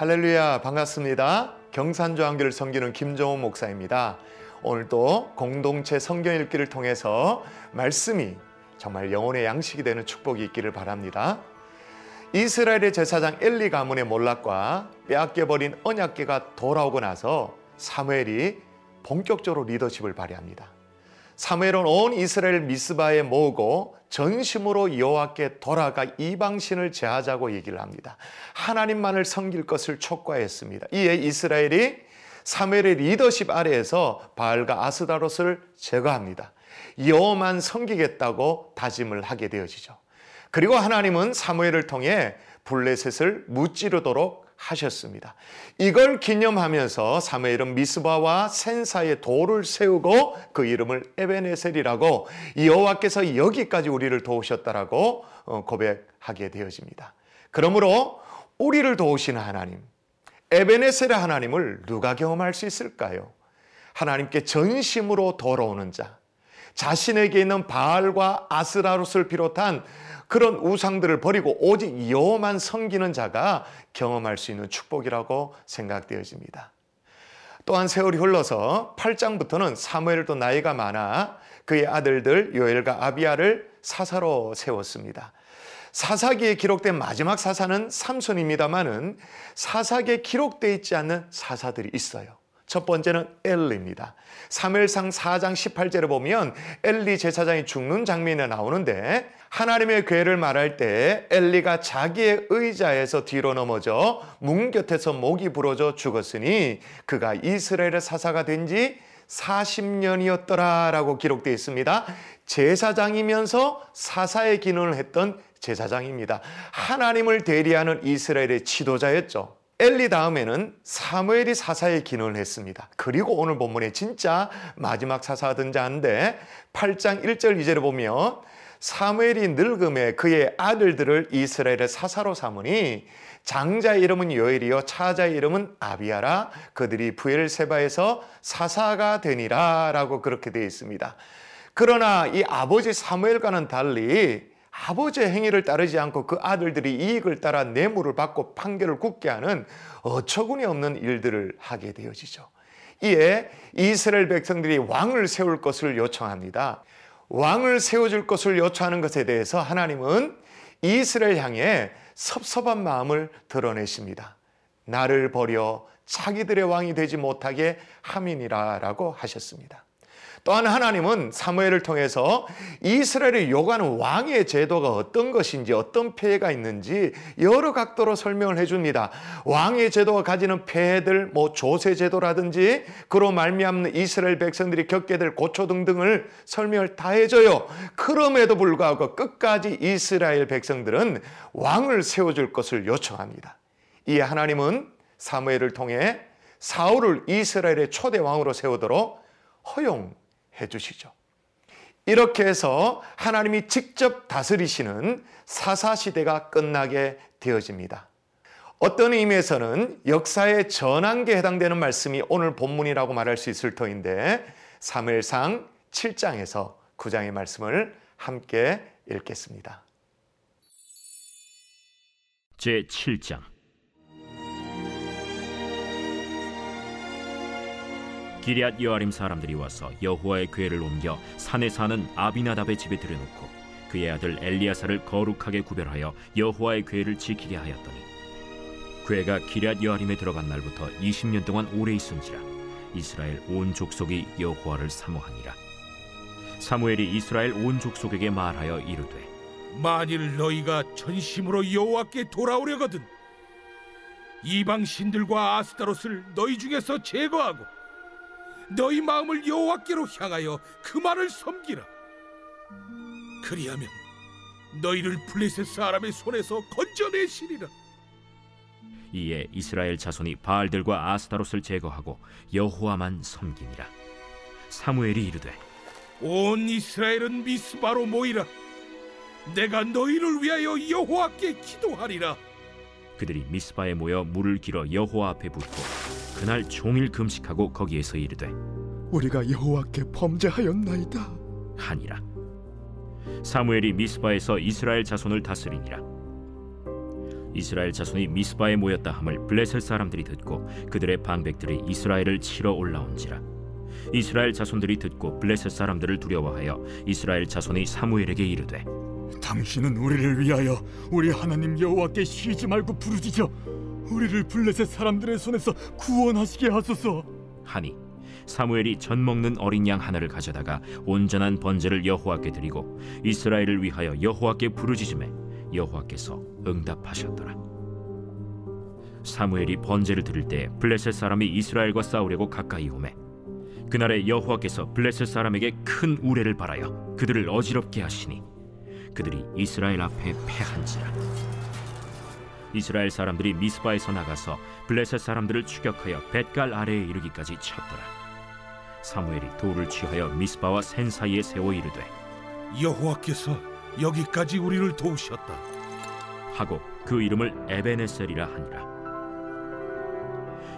할렐루야 반갑습니다. 경산조항교를 섬기는 김종훈 목사입니다. 오늘도 공동체 성경 읽기를 통해서 말씀이 정말 영혼의 양식이 되는 축복이 있기를 바랍니다. 이스라엘의 제사장 엘리 가문의 몰락과 빼앗겨버린 언약계가 돌아오고 나서 사무엘이 본격적으로 리더십을 발휘합니다. 사무엘은 온 이스라엘 미스바에 모으고 전심으로 여호와께 돌아가 이방신을 제하자고 얘기를 합니다. 하나님만을 섬길 것을 촉구했습니다. 이에 이스라엘이 사무엘의 리더십 아래에서 바알과 아스다롯을 제거합니다. 여호만 섬기겠다고 다짐을 하게 되어지죠. 그리고 하나님은 사무엘을 통해 블레셋을 무찌르도록 하셨습니다. 이걸 기념하면서 사무엘은 미스바와 센사의 돌을 세우고 그 이름을 에베네셀이라고 여호와께서 여기까지 우리를 도우셨다라고 어, 고백하게 되어집니다. 그러므로 우리를 도우시는 하나님, 에베네셀의 하나님을 누가 경험할 수 있을까요? 하나님께 전심으로 돌아오는 자, 자신에게 있는 바알과 아스라롯을 비롯한 그런 우상들을 버리고 오직 여호만 섬기는 자가 경험할 수 있는 축복이라고 생각되어집니다. 또한 세월이 흘러서 8장부터는 사무엘도 나이가 많아 그의 아들들 요엘과 아비아를 사사로 세웠습니다. 사사기에 기록된 마지막 사사는 삼손입니다만은 사사기에 기록되어 있지 않는 사사들이 있어요. 첫 번째는 엘리입니다. 3일상 4장 18절에 보면 엘리 제사장이 죽는 장면이 나오는데 하나님의 괴를 말할 때 엘리가 자기의 의자에서 뒤로 넘어져 문 곁에서 목이 부러져 죽었으니 그가 이스라엘의 사사가 된 지 40년이었더라라고 기록되어 있습니다. 제사장이면서 사사의 기능을 했던 제사장입니다. 하나님을 대리하는 이스라엘의 지도자였죠. 엘리 다음에는 사무엘이 사사의 기능을 했습니다. 그리고 오늘 본문에 진짜 마지막 사사 등장인데 8장 1절 2절에 보면 사무엘이 늙음에 그의 아들들을 이스라엘의 사사로 삼으니 장자의 이름은 요엘이요 차자의 이름은 아비아라 그들이 부엘세바에서 사사가 되니라라고 그렇게 되어 있습니다. 그러나 이 아버지 사무엘과는 달리 아버지의 행위를 따르지 않고 그 아들들이 이익을 따라 뇌물을 받고 판결을 굳게 하는 어처구니 없는 일들을 하게 되어지죠. 이에 이스라엘 백성들이 왕을 세울 것을 요청합니다. 왕을 세워줄 것을 요청하는 것에 대해서 하나님은 이스라엘 향해 섭섭한 마음을 드러내십니다. 나를 버려 자기들의 왕이 되지 못하게 함이니라 라고 하셨습니다. 또한 하나님은 사무엘을 통해서 이스라엘이 요구하는 왕의 제도가 어떤 것인지 어떤 폐해가 있는지 여러 각도로 설명을 해줍니다. 왕의 제도가 가지는 폐해들, 뭐 조세 제도라든지 그로 말미암는 이스라엘 백성들이 겪게 될 고초 등등을 설명을 다 해줘요. 그럼에도 불구하고 끝까지 이스라엘 백성들은 왕을 세워줄 것을 요청합니다. 이에 하나님은 사무엘을 통해 사울을 이스라엘의 초대 왕으로 세우도록 허용 해주시죠. 이렇게 해서 하나님이 직접 다스리시는 사사시대가 끝나게 되어집니다. 어떤 의미에서는 역사의 전환기에 해당되는 말씀이 오늘 본문이라고 말할 수 있을 터인데 3일상 7장에서 9장의 말씀을 함께 읽겠습니다. 제 7장 기리앗 여아림 사람들이 와서 여호와의 궤를 옮겨 산에 사는 아비나답의 집에 들여놓고 그의 아들 엘리야사를 거룩하게 구별하여 여호와의 궤를 지키게 하였더니 궤가 기리앗 여아림에 들어간 날부터 20년 동안 오래 있은지라 이스라엘 온 족속이 여호와를 사모하니라. 사무엘이 이스라엘 온 족속에게 말하여 이르되 만일 너희가 전심으로 여호와께 돌아오려거든 이방 신들과 아스타롯을 너희 중에서 제거하고 너희 마음을 여호와께로 향하여 그만을 섬기라. 그리하면 너희를 블레셋 사람의 손에서 건져내시리라. 이에 이스라엘 자손이 바알들과 아스타롯을 제거하고 여호와만 섬기니라. 사무엘이 이르되 온 이스라엘은 미스바로 모이라. 내가 너희를 위하여 여호와께 기도하리라. 그들이 미스바에 모여 물을 길어 여호와 앞에 붓고 그날 종일 금식하고 거기에서 이르되 우리가 여호와께 범죄하였나이다. 하니라. 사무엘이 미스바에서 이스라엘 자손을 다스리니라. 이스라엘 자손이 미스바에 모였다 함을 블레셋 사람들이 듣고 그들의 방백들이 이스라엘을 치러 올라온지라. 이스라엘 자손들이 듣고 블레셋 사람들을 두려워하여 이스라엘 자손이 사무엘에게 이르되 당신은 우리를 위하여 우리 하나님 여호와께 쉬지 말고 부르짖어 우리를 블레셋 사람들의 손에서 구원하시게 하소서. 하니 사무엘이 전 먹는 어린 양 하나를 가져다가 온전한 번제를 여호와께 드리고 이스라엘을 위하여 여호와께 부르짖음에 여호와께서 응답하셨더라. 사무엘이 번제를 드릴 때 블레셋 사람이 이스라엘과 싸우려고 가까이 오매 그날에 여호와께서 블레셋 사람에게 큰 우레를 발하여 그들을 어지럽게 하시니 그들이 이스라엘 앞에 패한지라. 이스라엘 사람들이 미스바에서 나가서 블레셋 사람들을 추격하여 벳갈 아래에 이르기까지 쳤더라. 사무엘이 돌을 취하여 미스바와 센 사이에 세워 이르되 여호와께서 여기까지 우리를 도우셨다. 하고 그 이름을 에베네셀이라 하니라.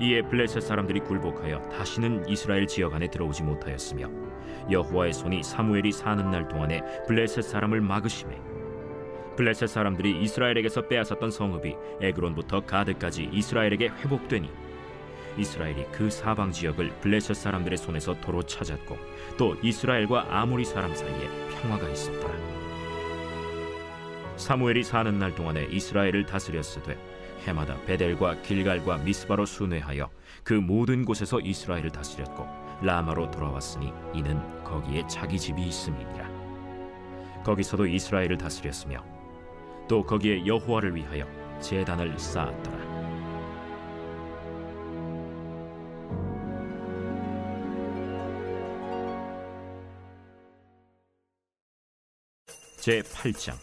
이에 블레셋 사람들이 굴복하여 다시는 이스라엘 지역 안에 들어오지 못하였으며 여호와의 손이 사무엘이 사는 날 동안에 블레셋 사람을 막으심에 블레셋 사람들이 이스라엘에게서 빼앗았던 성읍이 에그론부터 가드까지 이스라엘에게 회복되니 이스라엘이 그 사방 지역을 블레셋 사람들의 손에서 도로 찾았고 또 이스라엘과 아모리 사람 사이에 평화가 있었더라. 사무엘이 사는 날 동안에 이스라엘을 다스렸으되 해마다 베델과 길갈과 미스바로 순회하여 그 모든 곳에서 이스라엘을 다스렸고 라마로 돌아왔으니 이는 거기에 자기 집이 있음이니라. 거기서도 이스라엘을 다스렸으며 또 거기에 여호와를 위하여 제단을 쌓았더라. 제 8장.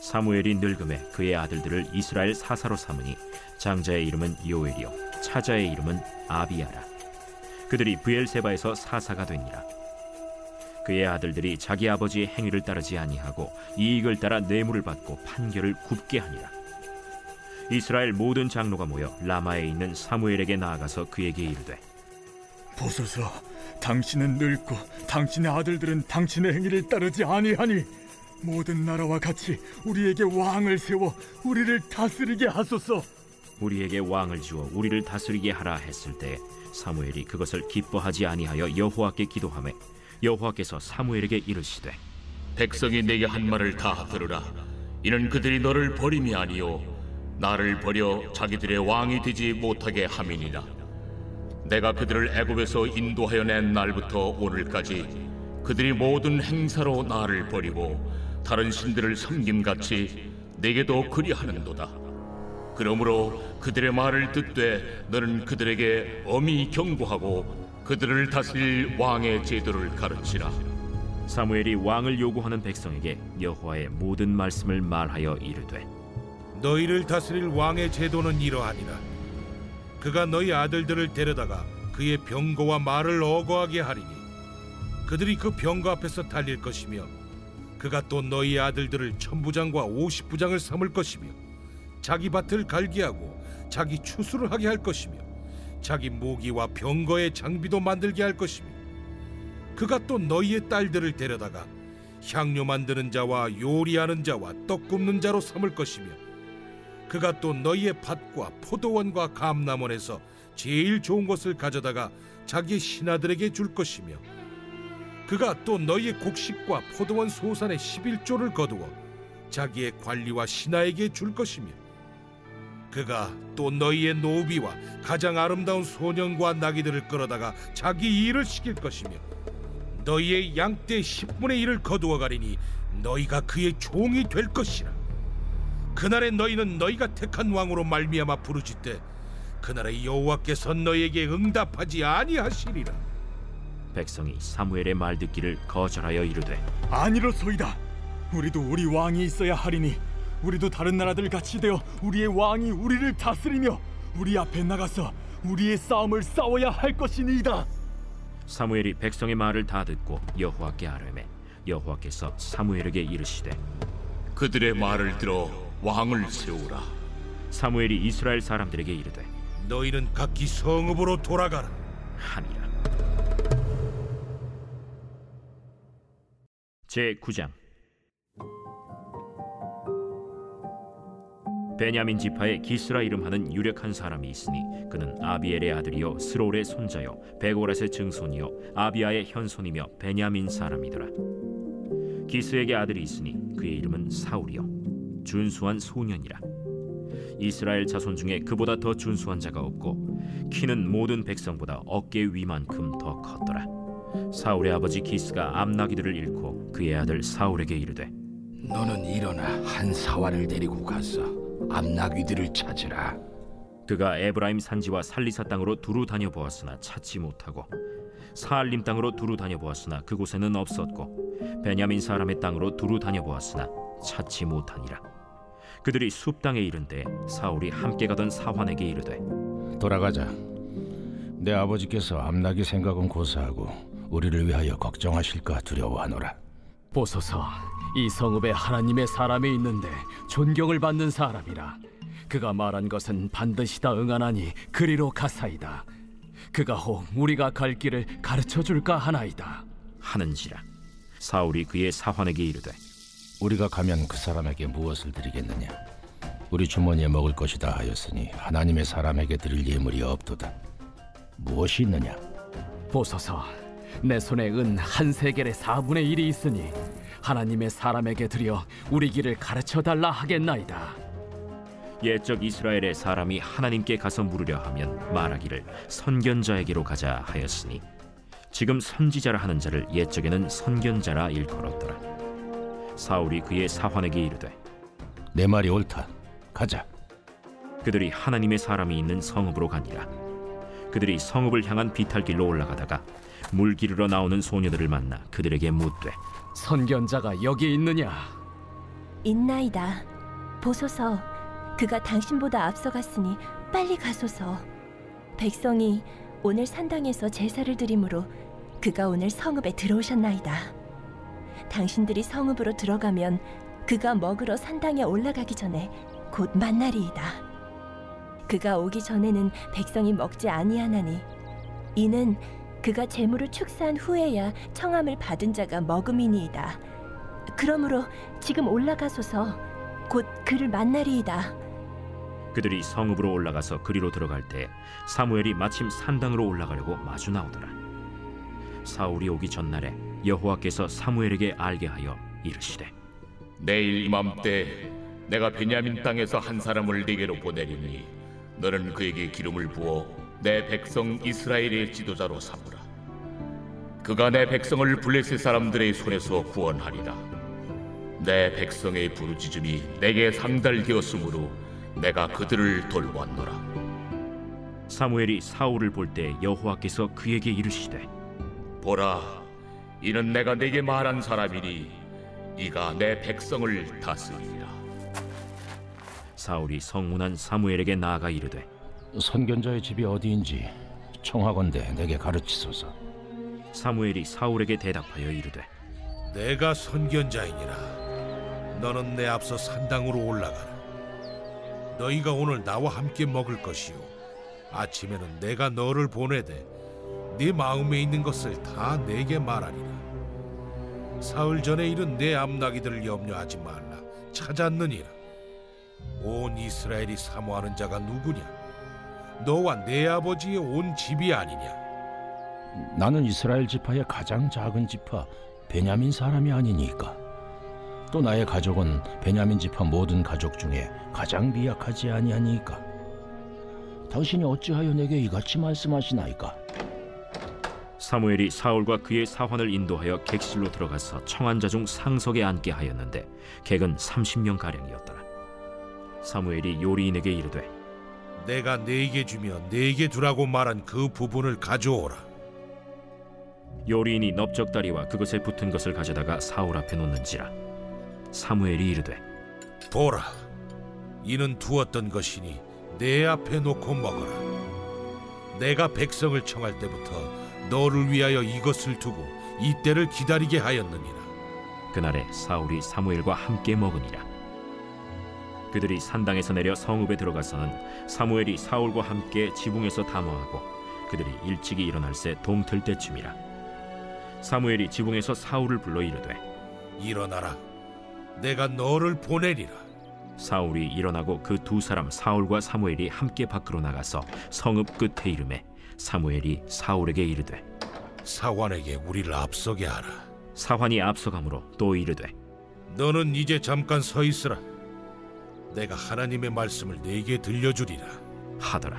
사무엘이 늙음에 그의 아들들을 이스라엘 사사로 삼으니 장자의 이름은 요엘이요 차자의 이름은 아비야라. 그들이 브엘세바에서 사사가 되니라 그의 아들들이 자기 아버지의 행위를 따르지 아니하고 이익을 따라 뇌물을 받고 판결을 굽게 하니라 이스라엘 모든 장로가 모여 라마에 있는 사무엘에게 나아가서 그에게 이르되 보소서, 당신은 늙고 당신의 아들들은 당신의 행위를 따르지 아니하니 모든 나라와 같이 우리에게 왕을 세워 우리를 다스리게 하소서. 우리에게 왕을 주어 우리를 다스리게 하라 했을 때 사무엘이 그것을 기뻐하지 아니하여 여호와께 기도하매 여호와께서 사무엘에게 이르시되 백성이 내게 한 말을 다 들으라. 이는 그들이 너를 버림이 아니요 나를 버려 자기들의 왕이 되지 못하게 함이니라. 내가 그들을 애굽에서 인도하여 낸 날부터 오늘까지 그들이 모든 행사로 나를 버리고 다른 신들을 섬김같이 내게도 그리하는도다. 그러므로 그들의 말을 듣되 너는 그들에게 엄히 경고하고 그들을 다스릴 왕의 제도를 가르치라. 사무엘이 왕을 요구하는 백성에게 여호와의 모든 말씀을 말하여 이르되 너희를 다스릴 왕의 제도는 이러하니라. 그가 너희 아들들을 데려다가 그의 병거와 말을 어거하게 하리니 그들이 그 병거 앞에서 달릴 것이며 그가 또 너희 아들들을 천부장과 오십부장을 삼을 것이며 자기 밭을 갈게 하고 자기 추수를 하게 할 것이며 자기 모기와 병거의 장비도 만들게 할 것이며 그가 또 너희의 딸들을 데려다가 향료 만드는 자와 요리하는 자와 떡 굽는 자로 삼을 것이며 그가 또 너희의 밭과 포도원과 감남원에서 제일 좋은 것을 가져다가 자기 신하들에게 줄 것이며 그가 또 너희의 곡식과 포도원 소산의 11조를 거두어 자기의 관리와 신하에게 줄 것이며 그가 또 너희의 노비와 가장 아름다운 소년과 나귀들을 끌어다가 자기 일을 시킬 것이며 너희의 양떼 10분의 1을 거두어 가리니 너희가 그의 종이 될 것이라 그날에 너희는 너희가 택한 왕으로 말미암아 부르짖되 그날에 여호와께서 너희에게 응답하지 아니하시리라 백성이 사무엘의 말 듣기를 거절하여 이르되 아니로소이다. 우리도 우리 왕이 있어야 하리니 우리도 다른 나라들 같이 되어 우리의 왕이 우리를 다스리며 우리 앞에 나가서 우리의 싸움을 싸워야 할 것이니이다. 사무엘이 백성의 말을 다 듣고 여호와께 아뢰매 여호와께서 사무엘에게 이르시되 그들의 말을 들어 왕을 세우라. 사무엘이 이스라엘 사람들에게 이르되 너희는 각기 성읍으로 돌아가라 하니라 제 9장 베냐민 지파에 기스라 이름하는 유력한 사람이 있으니 그는 아비엘의 아들이요 스롤의 손자요 베고라의 증손이요 아비아의 현손이며 베냐민 사람이더라. 기스에게 아들이 있으니 그의 이름은 사울이요. 준수한 소년이라. 이스라엘 자손 중에 그보다 더 준수한 자가 없고 키는 모든 백성보다 어깨 위만큼 더 컸더라. 사울의 아버지 기스가 암나기들을 잃고 그의 아들 사울에게 이르되 너는 일어나 한 사활을 데리고 가서 암나귀들을 찾으라. 그가 에브라임 산지와 살리사 땅으로 두루 다녀보았으나 찾지 못하고 사알림 땅으로 두루 다녀보았으나 그곳에는 없었고 베냐민 사람의 땅으로 두루 다녀보았으나 찾지 못하니라 그들이 숲 땅에 이른데 사울이 함께 가던 사환에게 이르되 돌아가자. 내 아버지께서 암나귀 생각은 고사하고 우리를 위하여 걱정하실까 두려워하노라. 보소서 이 성읍에 하나님의 사람이 있는데 존경을 받는 사람이라 그가 말한 것은 반드시 다 응하나니 그리로 가사이다 그가 혹 우리가 갈 길을 가르쳐 줄까 하나이다 하는지라 사울이 그의 사환에게 이르되 우리가 가면 그 사람에게 무엇을 드리겠느냐? 우리 주머니에 먹을 것이다 하였으니 하나님의 사람에게 드릴 예물이 없도다. 무엇이 있느냐? 보소서 내 손에 은 한 세겔의 4분의 1이 있으니 하나님의 사람에게 드려 우리 길을 가르쳐 달라 하겠나이다 옛적 이스라엘의 사람이 하나님께 가서 물으려 하면 말하기를 선견자에게로 가자 하였으니 지금 선지자라 하는 자를 옛적에는 선견자라 일컬었더라 사울이 그의 사환에게 이르되 내 말이 옳다. 가자. 그들이 하나님의 사람이 있는 성읍으로 가니라 그들이 성읍을 향한 비탈길로 올라가다가 물 기르러 나오는 소녀들을 만나 그들에게 묻되 선견자가 여기 있느냐 있나이다. 보소서, 그가 당신보다 앞서갔으니 빨리 가소서. 백성이 오늘 산당에서 제사를 드림으로 그가 오늘 성읍에 들어오셨나이다. 당신들이 성읍으로 들어가면 그가 먹으러 산당에 올라가기 전에 곧 만나리이다. 그가 오기 전에는 백성이 먹지 아니하나니 이는 그가 재물을 축사한 후에야 청함을 받은 자가 먹음이니이다. 그러므로 지금 올라가소서 곧 그를 만나리이다. 그들이 성읍으로 올라가서 그리로 들어갈 때 사무엘이 마침 산당으로 올라가려고 마주 나오더라. 사울이 오기 전날에 여호와께서 사무엘에게 알게 하여 이르시되 내일 이맘때 내가 베냐민 땅에서 한 사람을 네게로 보내리니 너는 그에게 기름을 부어 내 백성 이스라엘의 지도자로 삼으라. 그가 내 백성을 블레셋 사람들의 손에서 구원하리라. 내 백성의 부르짖음이 내게 상달되었으므로 내가 그들을 돌보았노라. 사무엘이 사울을 볼 때 여호와께서 그에게 이르시되 보라, 이는 내가 네게 말한 사람이니 이가 내 백성을 다스리리라. 사울이 성문한 사무엘에게 나아가 이르되 선견자의 집이 어디인지 청하건대 내게 가르치소서. 사무엘이 사울에게 대답하여 이르되 내가 선견자이니라. 너는 내 앞서 산당으로 올라가라. 너희가 오늘 나와 함께 먹을 것이요. 아침에는 내가 너를 보내되 네 마음에 있는 것을 다 내게 말하리라. 사흘 전에 이른 내 암나기들을 염려하지 말라. 찾았느니라. 온 이스라엘이 사모하는 자가 누구냐? 너와 내 아버지의 온 집이 아니냐? 나는 이스라엘 지파의 가장 작은 지파 베냐민 사람이 아니니까. 또 나의 가족은 베냐민 지파 모든 가족 중에 가장 미약하지 아니하니까. 당신이 어찌하여 내게 이같이 말씀하시나이까? 사무엘이 사울과 그의 사환을 인도하여 객실로 들어가서 청한자 중 상석에 앉게 하였는데 객은 30명 가량이었더라. 사무엘이 요리인에게 이르되 내가 네게 주며 네게 두라고 말한 그 부분을 가져오라. 요리인이 넓적다리와 그것에 붙은 것을 가져다가 사울 앞에 놓는지라 사무엘이 이르되 보라, 이는 두었던 것이니 내 앞에 놓고 먹어라. 내가 백성을 청할 때부터 너를 위하여 이것을 두고 이때를 기다리게 하였느니라. 그날에 사울이 사무엘과 함께 먹으니라 그들이 산당에서 내려 성읍에 들어가서는 사무엘이 사울과 함께 지붕에서 담화하고 그들이 일찍이 일어날 새 동틀 때쯤이라 사무엘이 지붕에서 사울을 불러 이르되 일어나라. 내가 너를 보내리라. 사울이 일어나고 그 두 사람 사울과 사무엘이 함께 밖으로 나가서 성읍 끝에 이름에 사무엘이 사울에게 이르되 사관에게 우리를 앞서게 하라. 사환이 앞서가므로 또 이르되 너는 이제 잠깐 서 있으라. 내가 하나님의 말씀을 네게 들려주리라. 하더라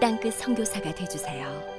땅끝 선교사가 되주세요.